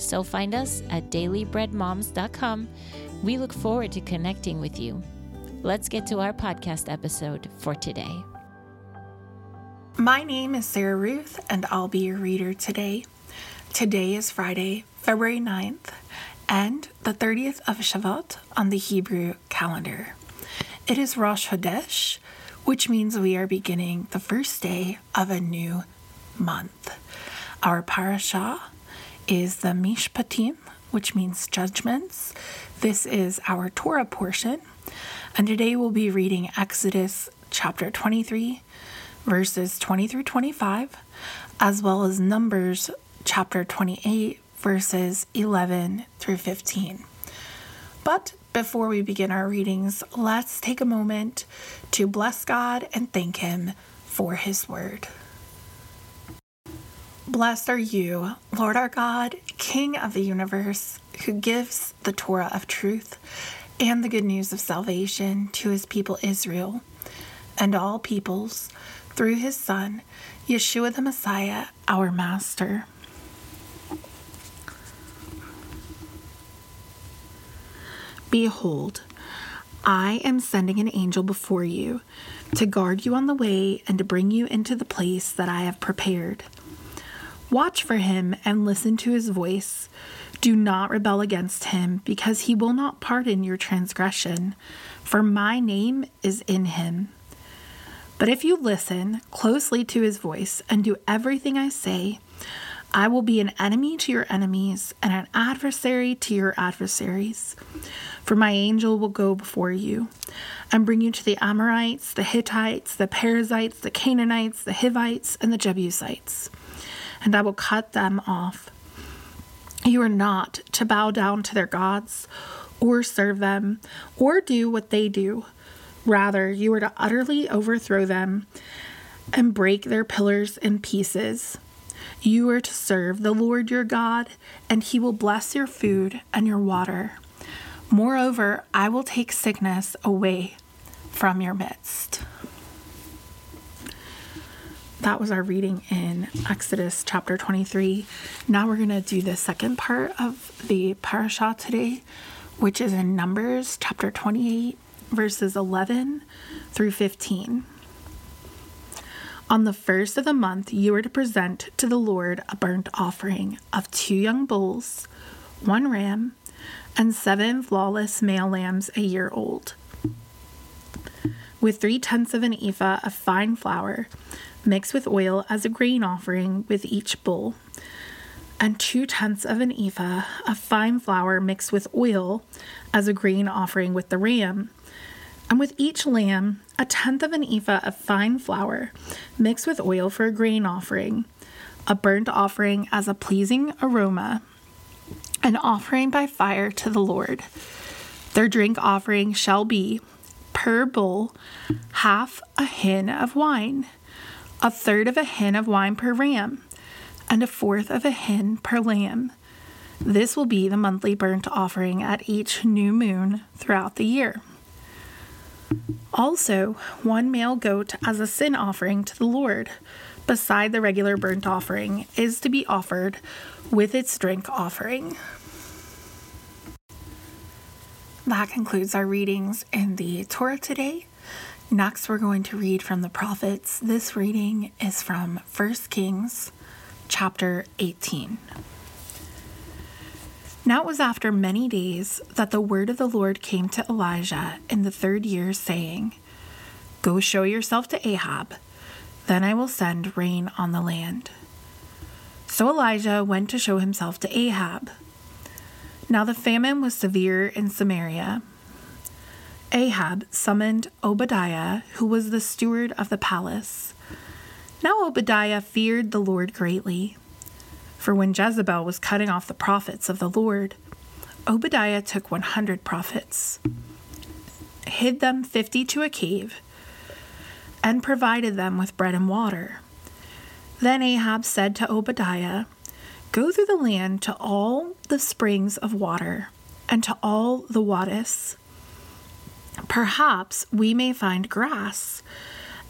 So find us at dailybreadmoms.com. We look forward to connecting with you. Let's get to our podcast episode for today. My name is Sarah Ruth, and I'll be your reader today. Today is Friday, February 9th, and the 30th of Shvat on the Hebrew calendar. It is Rosh Chodesh, which means we are beginning the first day of a new month. Our parashah is the Mishpatim, which means judgments. This is our Torah portion, and today we'll be reading Exodus chapter 23, verses 20 through 25, as well as Numbers chapter 28, verses 11 through 15. But before we begin our readings, let's take a moment to bless God and thank Him for His word. Blessed are you, Lord our God, King of the universe, who gives the Torah of truth and the good news of salvation to his people Israel and all peoples through his Son, Yeshua the Messiah, our Master. Behold, I am sending an angel before you to guard you on the way and to bring you into the place that I have prepared. Watch for him and listen to his voice. Do not rebel against him, because he will not pardon your transgression, for my name is in him. But if you listen closely to his voice and do everything I say, I will be an enemy to your enemies and an adversary to your adversaries. For my angel will go before you and bring you to the Amorites, the Hittites, the Perizzites, the Canaanites, the Hivites, and the Jebusites and I will cut them off. You are not to bow down to their gods or serve them or do what they do. Rather, you are to utterly overthrow them and break their pillars in pieces. You are to serve the Lord your God, and he will bless your food and your water. Moreover, I will take sickness away from your midst. That was our reading in Exodus chapter 23. Now we're going to do the second part of the parashah today, which is in Numbers chapter 28, verses 11 through 15. On the first of the month, you are to present to the Lord a burnt offering of two young bulls, one ram, and seven flawless male lambs a year old, with three tenths of an ephah of fine flour Mix with oil as a grain offering with each bull, and two tenths of an ephah of fine flour mixed with oil as a grain offering with the ram, and with each lamb a tenth of an ephah of fine flour mixed with oil for a grain offering, a burnt offering as a pleasing aroma, an offering by fire to the Lord. Their drink offering shall be per bull half a hin of wine a third of a hin of wine per ram, and a fourth of a hin per lamb. This will be the monthly burnt offering at each new moon throughout the year. Also, one male goat as a sin offering to the Lord, beside the regular burnt offering, is to be offered with its drink offering. That concludes our readings in the Torah today. Next, we're going to read from the prophets. This reading is from 1 Kings chapter 18. Now it was after many days that the word of the Lord came to Elijah in the third year, saying, Go show yourself to Ahab, then I will send rain on the land. So Elijah went to show himself to Ahab. Now the famine was severe in Samaria. Ahab summoned Obadiah, who was the steward of the palace. Now Obadiah feared the Lord greatly. For when Jezebel was cutting off the prophets of the Lord, Obadiah took 100 prophets, hid them 50 to a cave, and provided them with bread and water. Then Ahab said to Obadiah, Go through the land to all the springs of water and to all the wadis. Perhaps we may find grass,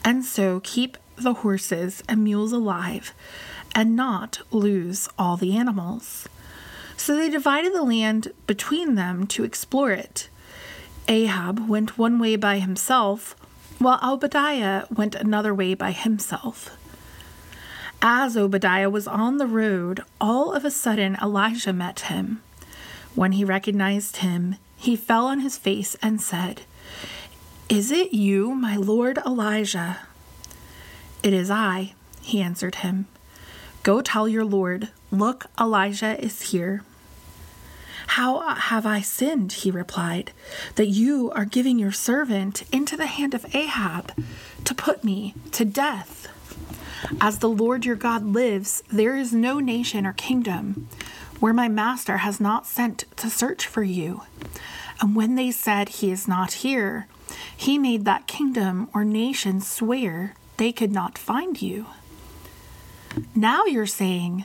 and so keep the horses and mules alive and not lose all the animals. So they divided the land between them to explore it. Ahab went one way by himself, while Obadiah went another way by himself. As Obadiah was on the road, all of a sudden Elijah met him. When he recognized him, he fell on his face and said, Is it you, my lord Elijah? It is I, he answered him. Go tell your Lord, Look, Elijah is here. How have I sinned, he replied, that you are giving your servant into the hand of Ahab to put me to death? As the Lord your God lives, there is no nation or kingdom where my master has not sent to search for you. And when they said he is not here, he made that kingdom or nation swear they could not find you. Now you're saying,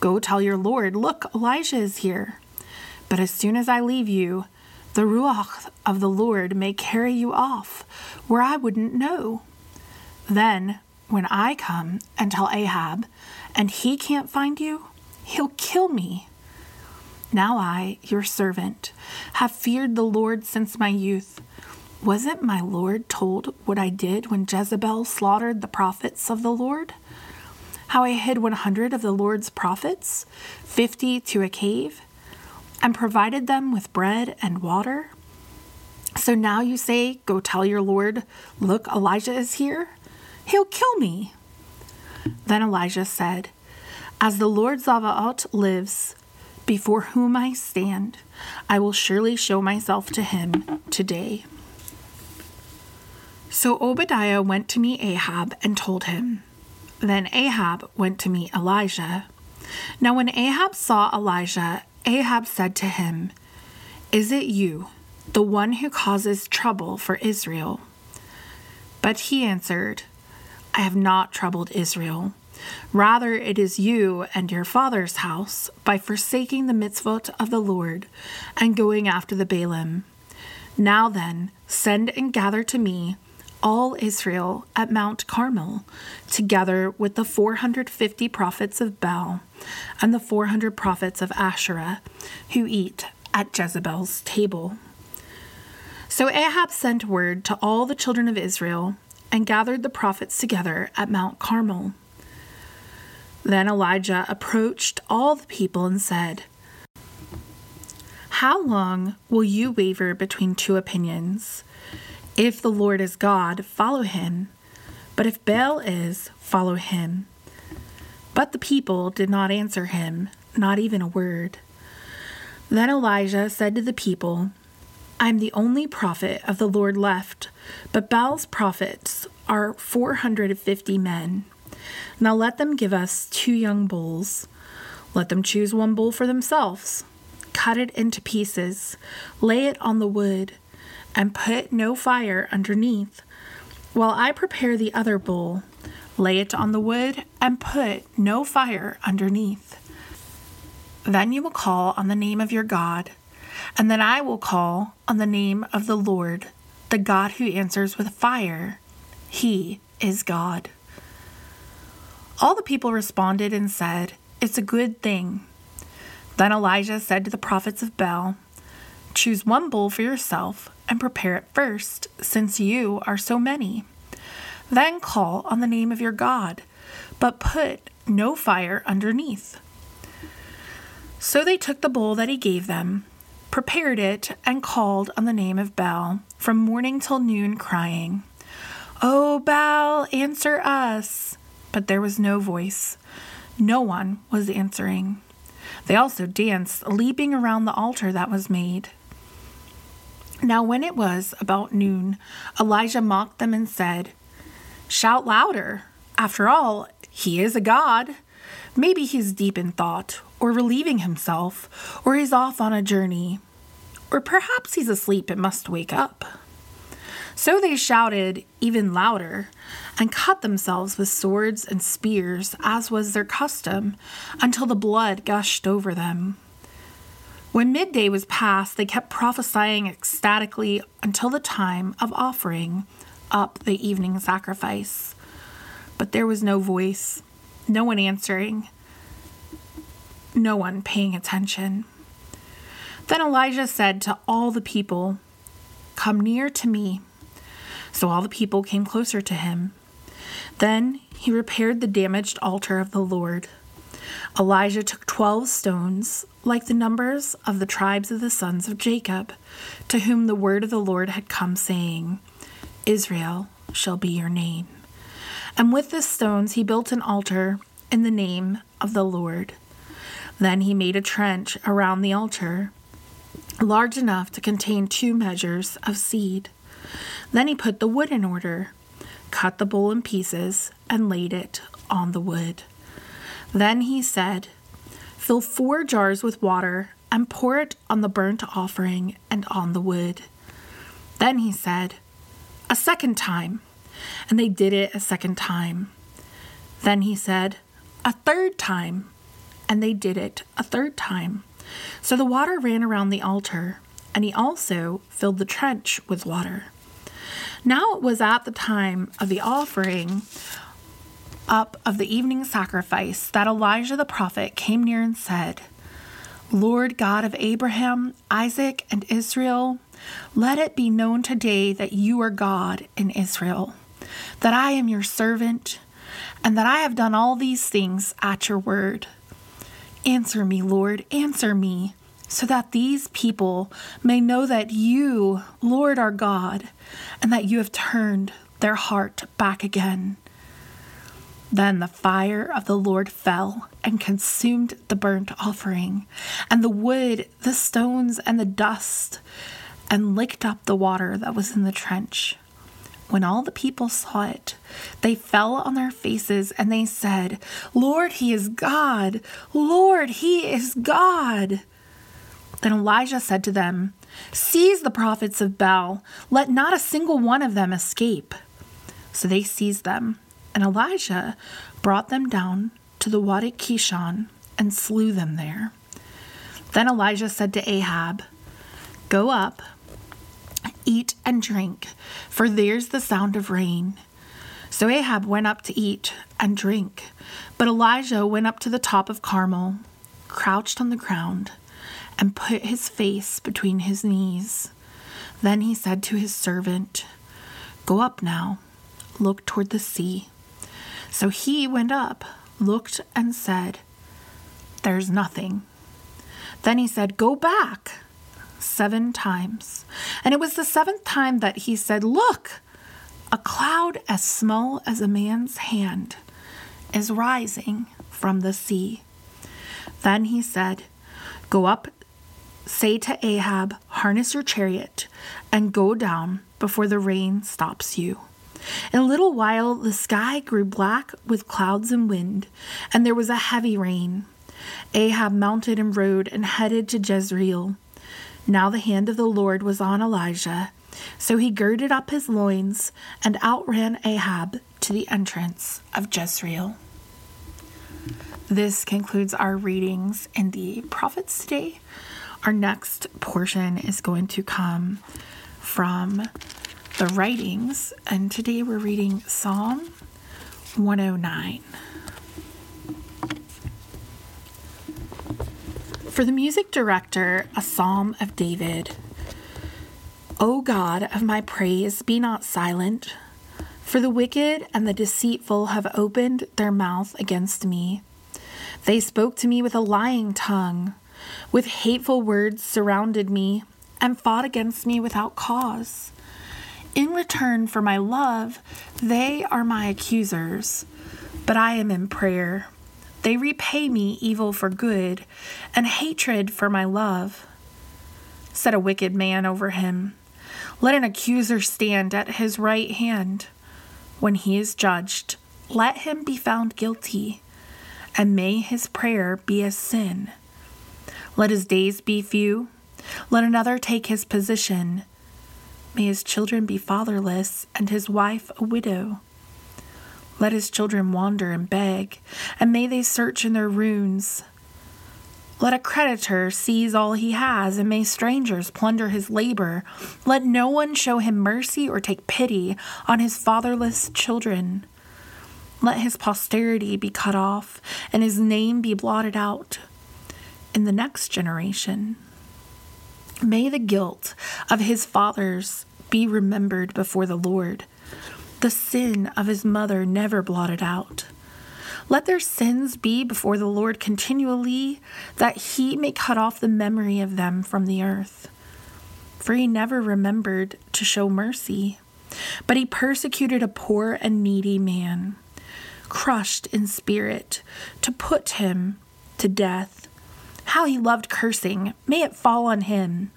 Go tell your Lord, look, Elijah is here. But as soon as I leave you, the Ruach of the Lord may carry you off where I wouldn't know. Then, when I come and tell Ahab, and he can't find you, he'll kill me. Now I, your servant, have feared the Lord since my youth. Wasn't my Lord told what I did when Jezebel slaughtered the prophets of the Lord? how I hid 100 of the Lord's prophets, 50 to a cave, and provided them with bread and water? So now you say, Go tell your Lord, look, Elijah is here? He'll kill me. Then Elijah said, As the Lord Zavaot lives, before whom I stand, I will surely show myself to him today. So Obadiah went to meet Ahab and told him, then Ahab went to meet Elijah. Now, when Ahab saw Elijah, Ahab said to him, Is it you, the one who causes trouble for Israel? But he answered, I have not troubled Israel. Rather, it is you and your father's house by forsaking the mitzvot of the Lord and going after the Baalim. Now then, send and gather to me all Israel at Mount Carmel, together with the 450 prophets of Baal and the 400 prophets of Asherah who eat at Jezebel's table. So Ahab sent word to all the children of Israel and gathered the prophets together at Mount Carmel. Then Elijah approached all the people and said, How long will you waver between two opinions? If the Lord is God, follow him. But if Baal is, follow him. But the people did not answer him, not even a word. Then Elijah said to the people, I am the only prophet of the Lord left, but Baal's prophets are 450 men. Now let them give us two young bulls. Let them choose one bull for themselves. Cut it into pieces, lay it on the wood and put no fire underneath, while I prepare the other bowl. Lay it on the wood and put no fire underneath. Then you will call on the name of your God, and then I will call on the name of the Lord, the God who answers with fire. He is God. All the people responded and said, It's a good thing. Then Elijah said to the prophets of Baal, Choose one bull for yourself and prepare it first, since you are so many. Then call on the name of your God, but put no fire underneath. So they took the bowl that he gave them, prepared it, and called on the name of Baal from morning till noon, crying, O Baal, answer us! But there was no voice. No one was answering. They also danced, leaping around the altar that was made. Now, when it was about noon, Elijah mocked them and said, Shout louder. After all, he is a god. Maybe he's deep in thought, or relieving himself, or he's off on a journey, or perhaps he's asleep and must wake up. So they shouted even louder and cut themselves with swords and spears, as was their custom, until the blood gushed over them. When midday was past, they kept prophesying ecstatically until the time of offering up the evening sacrifice. But there was no voice, no one answering, no one paying attention. Then Elijah said to all the people, Come near to me. So all the people came closer to him. Then he repaired the damaged altar of the Lord. Elijah took twelve stones, like the numbers of the tribes of the sons of Jacob, to whom the word of the Lord had come, saying, Israel shall be your name. And with the stones he built an altar in the name of the Lord. Then he made a trench around the altar, large enough to contain two measures of seed. Then he put the wood in order, cut the bowl in pieces, and laid it on the wood. Then he said, Fill four jars with water and pour it on the burnt offering and on the wood. Then he said, A second time. And they did it a second time. Then he said, A third time. And they did it a third time. So the water ran around the altar, and he also filled the trench with water. Now it was at the time of the offering up of the evening sacrifice that Elijah the prophet came near and said, Lord God of Abraham, Isaac, and Israel, let it be known today that you are God in Israel, that I am your servant, and that I have done all these things at your word. Answer me, Lord, answer me, so that these people may know that you, Lord, are God, and that you have turned their heart back again. Then the fire of the Lord fell and consumed the burnt offering, and the wood, the stones, and the dust, and licked up the water that was in the trench. When all the people saw it, they fell on their faces and they said, Lord, he is God! Lord, he is God! Then Elijah said to them, Seize the prophets of Baal, let not a single one of them escape. So they seized them, and Elijah brought them down to the Wadi Kishon and slew them there. Then Elijah said to Ahab, Go up Eat and drink, for there's the sound of rain. So Ahab went up to eat and drink, but Elijah went up to the top of Carmel, crouched on the ground, and put his face between his knees. Then he said to his servant, Go up now, look toward the sea. So he went up, looked, and said, There's nothing. Then he said, Go back seven times. And it was the seventh time that he said, Look, a cloud as small as a man's hand is rising from the sea. Then he said, Go up, say to Ahab, harness your chariot, and go down before the rain stops you. In a little while, the sky grew black with clouds and wind, and there was a heavy rain. Ahab mounted and rode and headed to Jezreel. Now the hand of the Lord was on Elijah. So he girded up his loins and outran Ahab to the entrance of Jezreel. This concludes our readings in the prophets today. Our next portion is going to come from the writings, and today we're reading Psalm 109. For the music director, a psalm of David. O God of my praise, be not silent, for the wicked and the deceitful have opened their mouth against me. They spoke to me with a lying tongue. with hateful words surrounded me and fought against me without cause. In return for my love, they are my accusers, but I am in prayer. They repay me evil for good and hatred for my love. Said a wicked man over him, Let an accuser stand at his right hand. When he is judged, let him be found guilty, and may his prayer be a sin. Let his days be few let another take his position. May his children be fatherless, and his wife a widow. Let his children wander and beg, and may they search in their ruins. Let a creditor seize all he has, and may strangers plunder his labor. Let no one show him mercy or take pity on his fatherless children. Let his posterity be cut off, and his name be blotted out in the next generation. May the guilt of his fathers be remembered before the Lord, the sin of his mother never blotted out. Let their sins be before the Lord continually, that he may cut off the memory of them from the earth. For he never remembered to show mercy, but he persecuted a poor and needy man, crushed in spirit, to put him to death. How he loved cursing. May it fall on him.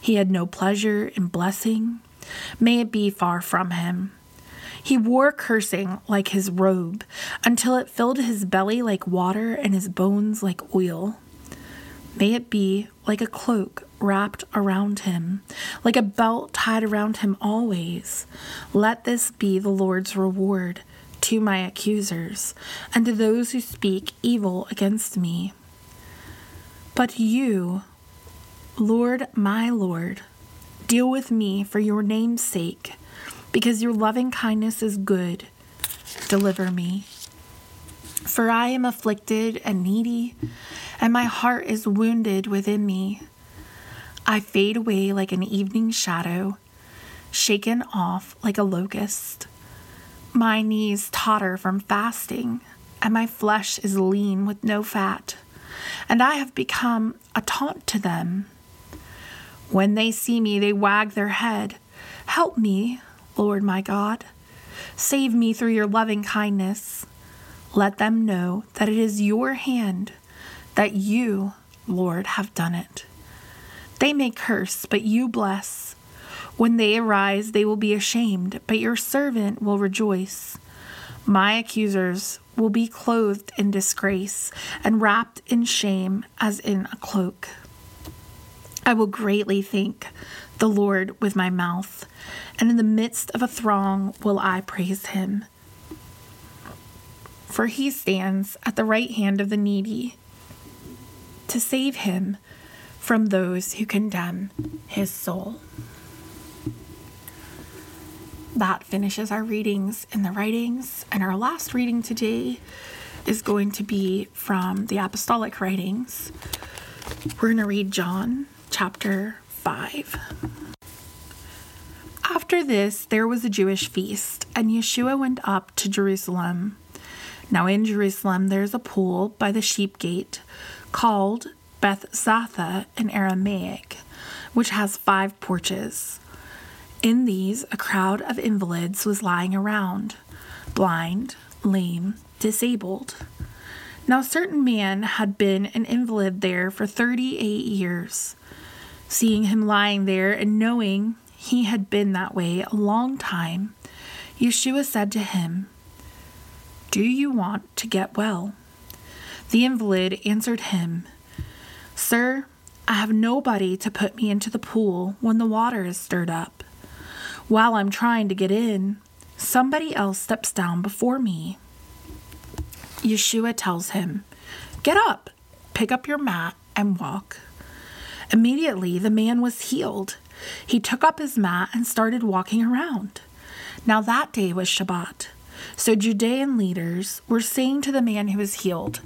He had no pleasure in blessing. May it be far from him. He wore cursing like his robe until it filled his belly like water and his bones like oil. May it be like a cloak wrapped around him, like a belt tied around him always. Let this be the Lord's reward to my accusers and to those who speak evil against me. But you, Lord, my Lord, deal with me for your name's sake, because your loving kindness is good. Deliver me. For I am afflicted and needy, and my heart is wounded within me. I fade away like an evening shadow, shaken off like a locust. My knees totter from fasting, and my flesh is lean with no fat and I have become a taunt to them. When they see me, they wag their head. Help me, Lord my God. Save me through your loving kindness. Let them know that it is your hand, that you, Lord, have done it. They may curse, but you bless. When they arise, they will be ashamed, but your servant will rejoice. My accusers will be clothed in disgrace and wrapped in shame as in a cloak. I will greatly thank the Lord with my mouth, and in the midst of a throng will I praise him. For he stands at the right hand of the needy to save him from those who condemn his soul that finishes our readings in the writings. And our last reading today is going to be from the apostolic writings. We're going to read John chapter 5. After this, there was a Jewish feast, and Yeshua went up to Jerusalem. Now, in Jerusalem, there is a pool by the sheep gate called Bethzatha in Aramaic, which has five porches. In these, a crowd of invalids was lying around blind, lame, disabled. Now, a certain man had been an invalid there for 38 years. Seeing him lying there and knowing he had been that way a long time, Yeshua said to him, Do you want to get well? The invalid answered him, Sir, I have nobody to put me into the pool when the water is stirred up. While I'm trying to get in, somebody else steps down before me. Yeshua tells him, Get up, pick up your mat, and walk. Immediately, the man was healed. He took up his mat and started walking around. Now, that day was Shabbat. So, Judean leaders were saying to the man who was healed,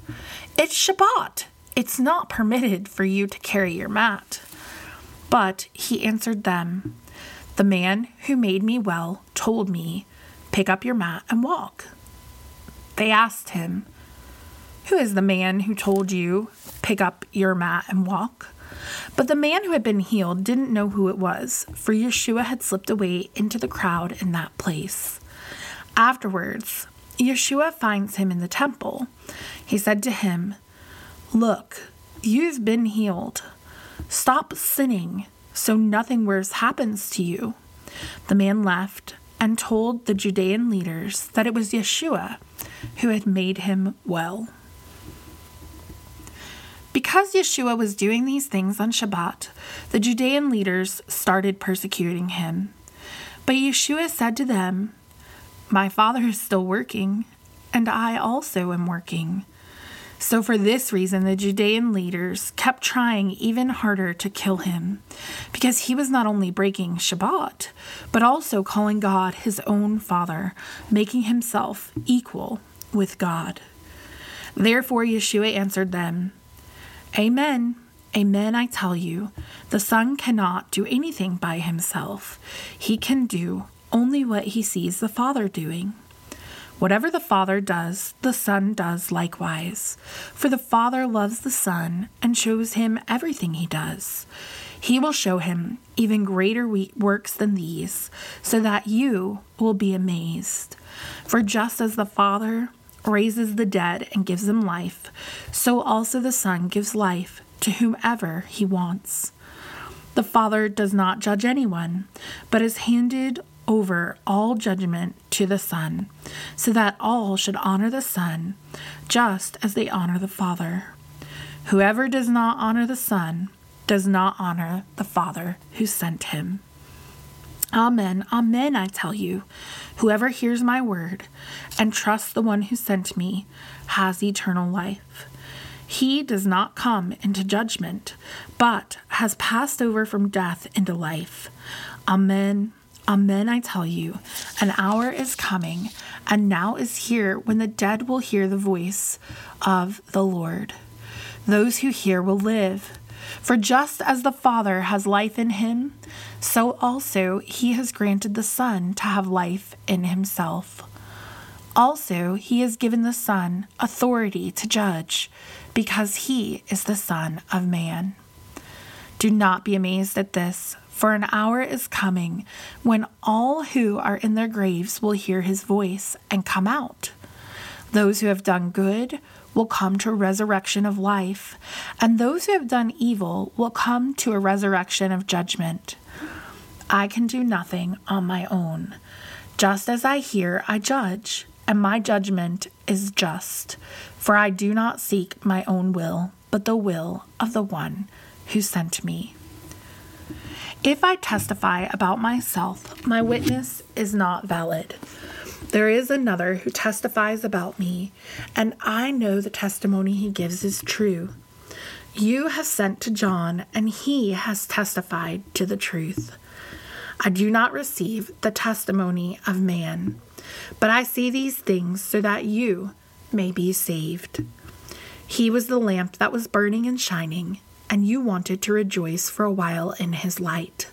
It's Shabbat. It's not permitted for you to carry your mat. But he answered them, the man who made me well told me, Pick up your mat and walk. They asked him, Who is the man who told you, Pick up your mat and walk? But the man who had been healed didn't know who it was, for Yeshua had slipped away into the crowd in that place. Afterwards, Yeshua finds him in the temple. He said to him, Look, you've been healed. Stop sinning so nothing worse happens to you. The man left and told the Judean leaders that it was Yeshua who had made him well. Because Yeshua was doing these things on Shabbat, the Judean leaders started persecuting him. But Yeshua said to them, My Father is still working, and I also am working. So, for this reason, the Judean leaders kept trying even harder to kill him, because he was not only breaking Shabbat, but also calling God his own Father, making himself equal with God. Therefore, Yeshua answered them, Amen. Amen, I tell you, the Son cannot do anything by himself. He can do only what he sees the Father doing. Whatever the Father does, the Son does likewise. For the Father loves the Son and shows him everything he does. He will show him even greater works than these, so that you will be amazed. For just as the Father raises the dead and gives them life, so also the Son gives life to whomever he wants. The Father does not judge anyone, but has handed over all judgment to the Son, so that all should honor the Son just as they honor the Father. Whoever does not honor the Son does not honor the Father who sent him. Amen, amen, I tell you. Whoever hears my word and trusts the one who sent me has eternal life. He does not come into judgment, but has passed over from death into life. Amen. Amen, I tell you, an hour is coming, and now is here when the dead will hear the voice of the Lord. Those who hear will live. For just as the Father has life in him, so also he has granted the Son to have life in himself. Also, he has given the Son authority to judge, because he is the Son of Man. Do not be amazed at this for an hour is coming when all who are in their graves will hear his voice and come out. Those who have done good will come to a resurrection of life, and those who have done evil will come to a resurrection of judgment. I can do nothing on my own. Just as I hear, I judge, and my judgment is just, for I do not seek my own will, but the will of the one who sent me. If I testify about myself, my witness is not valid. There is another who testifies about me, and I know the testimony he gives is true. You have sent to John, and he has testified to the truth. I do not receive the testimony of man, but I see these things so that you may be saved. He was the lamp that was burning and shining and you wanted to rejoice for a while in his light.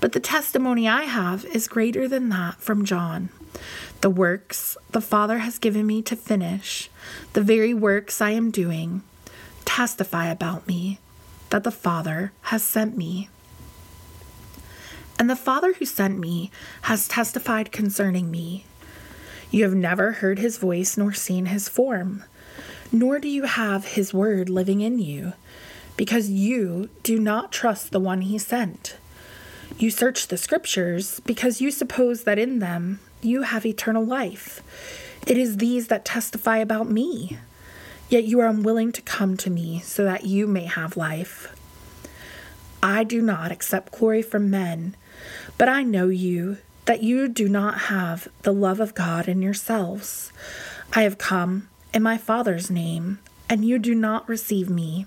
But the testimony I have is greater than that from John. The works the Father has given me to finish, the very works I am doing, testify about me that the Father has sent me. And the Father who sent me has testified concerning me. You have never heard his voice nor seen his form, nor do you have his word living in you because you do not trust the one he sent. You search the scriptures because you suppose that in them you have eternal life. It is these that testify about me. Yet you are unwilling to come to me so that you may have life. I do not accept glory from men, but I know you, that you do not have the love of God in yourselves. I have come in my Father's name, and you do not receive me.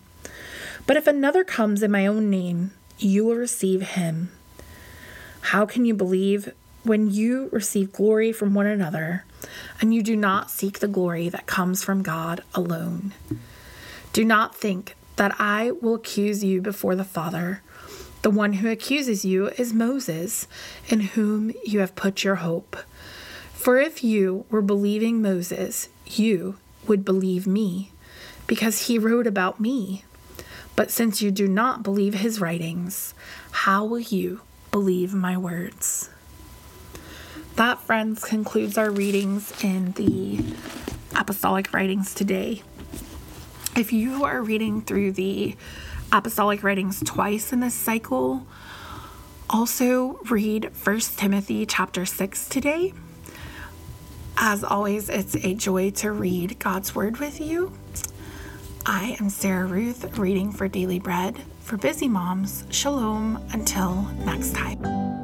But if another comes in my own name, you will receive him. How can you believe when you receive glory from one another and you do not seek the glory that comes from God alone? Do not think that I will accuse you before the Father. The one who accuses you is Moses, in whom you have put your hope. For if you were believing Moses, you would believe me because he wrote about me. But since you do not believe his writings, how will you believe my words? That, friends, concludes our readings in the apostolic writings today. If you are reading through the apostolic writings twice in this cycle, also read 1 Timothy chapter 6 today. As always, it's a joy to read God's word with you. I am Sarah Ruth, reading for Daily Bread for Busy Moms. Shalom until next time.